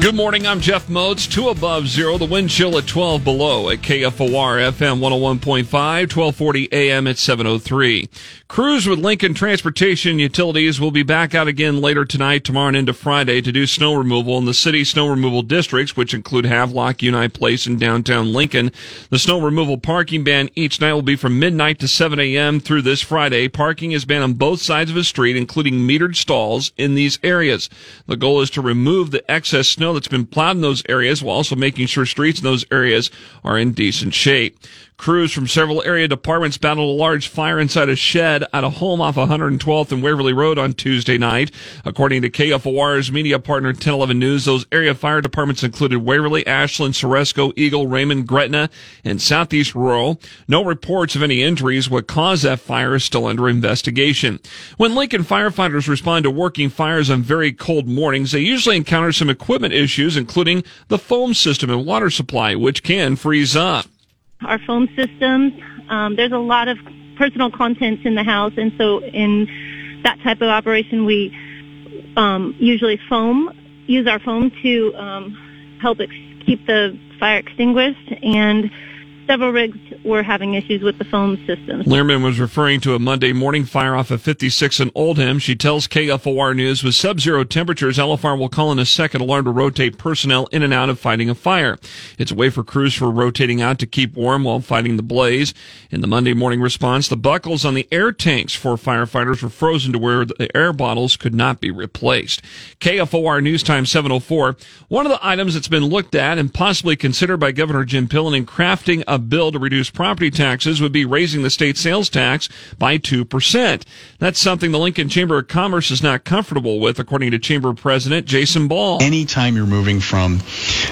Good morning. I'm Jeff Motz. Two above zero. The wind chill at 12 below at KFOR FM 101.5, 1240 AM at 703. Crews with Lincoln Transportation Utilities will be back out again later tonight, tomorrow, and into Friday to do snow removal in the city snow removal districts, which include Havelock, Unite Place, and downtown Lincoln. The snow removal parking ban each night will be from midnight to 7 a.m. through this Friday. Parking is banned on both sides of a street, including metered stalls in these areas. The goal is to remove the excess snow that's been plowed in those areas while also making sure streets in those areas are in decent shape. Crews from several area departments battled a large fire inside a shed at a home off 112th and Waverly Road on Tuesday night. According to KFOR's media partner 1011 News, those area fire departments included Waverly, Ashland, Ceresco, Eagle, Raymond, Gretna, and Southeast Rural. No reports of any injuries. What caused that fire is still under investigation. When Lincoln firefighters respond to working fires on very cold mornings, they usually encounter some equipment issues, including the foam system and water supply, which can freeze up our foam systems. Um, there's a lot of personal contents in the house, and so in that type of operation, we um, usually foam use our foam to um, help ex- keep the fire extinguished and several rigs were having issues with the foam system. Learman was referring to a Monday morning fire off of 56 in Oldham. She tells KFOR News with sub-zero temperatures, LFR will call in a second alarm to rotate personnel in and out of fighting a fire. It's a way for crews for rotating out to keep warm while fighting the blaze. In the Monday morning response, the buckles on the air tanks for firefighters were frozen to where the air bottles could not be replaced. KFOR News Time 704. One of the items that's been looked at and possibly considered by Governor Jim Pillen in crafting a bill to reduce property taxes would be raising the state sales tax by 2%. That's something the Lincoln Chamber of Commerce is not comfortable with, according to Chamber President Jason Ball. Anytime you're moving from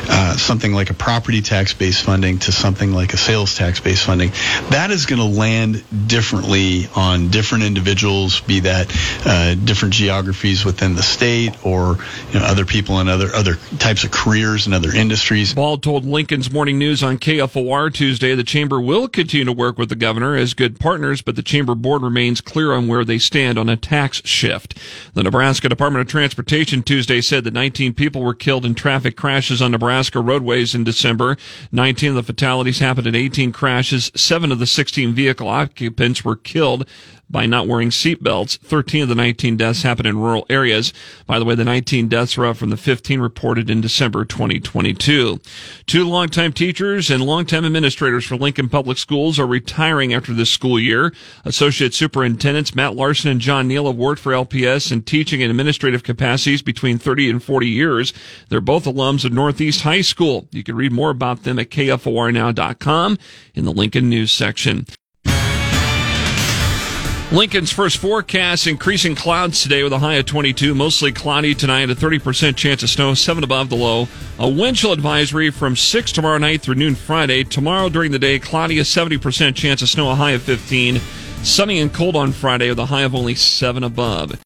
uh, something like a property tax based funding to something like a sales tax based funding, that is going to land differently on different individuals, be that uh, different geographies within the state or you know, other people in other other types of careers and other industries. Ball told Lincoln's Morning News on KFOR Tuesday the chamber will continue to work with the governor as good partners, but the chamber board remains clear on where they stand on a tax shift. The Nebraska Department of Transportation Tuesday said that 19 people were killed in traffic crashes on Nebraska roadways in December. 19 of the fatalities happened in 18 crashes. Seven of the 16 vehicle occupants were killed by not wearing seatbelts. 13 of the 19 deaths happened in rural areas. By the way, the 19 deaths are up from the 15 reported in December 2022. Two longtime teachers and longtime administrators for Lincoln Public Schools are retiring after this school year. Associate Superintendents Matt Larson and John Neal worked for LPS in teaching and administrative capacities between 30 and 40 years. They're both alums of Northeast High School. You can read more about them at KFORnow.com in the Lincoln News section. Lincoln's first forecast increasing clouds today with a high of 22, mostly cloudy tonight, a 30% chance of snow, 7 above the low. A wind chill advisory from 6 tomorrow night through noon Friday. Tomorrow during the day, cloudy, a 70% chance of snow, a high of 15. Sunny and cold on Friday with a high of only 7 above.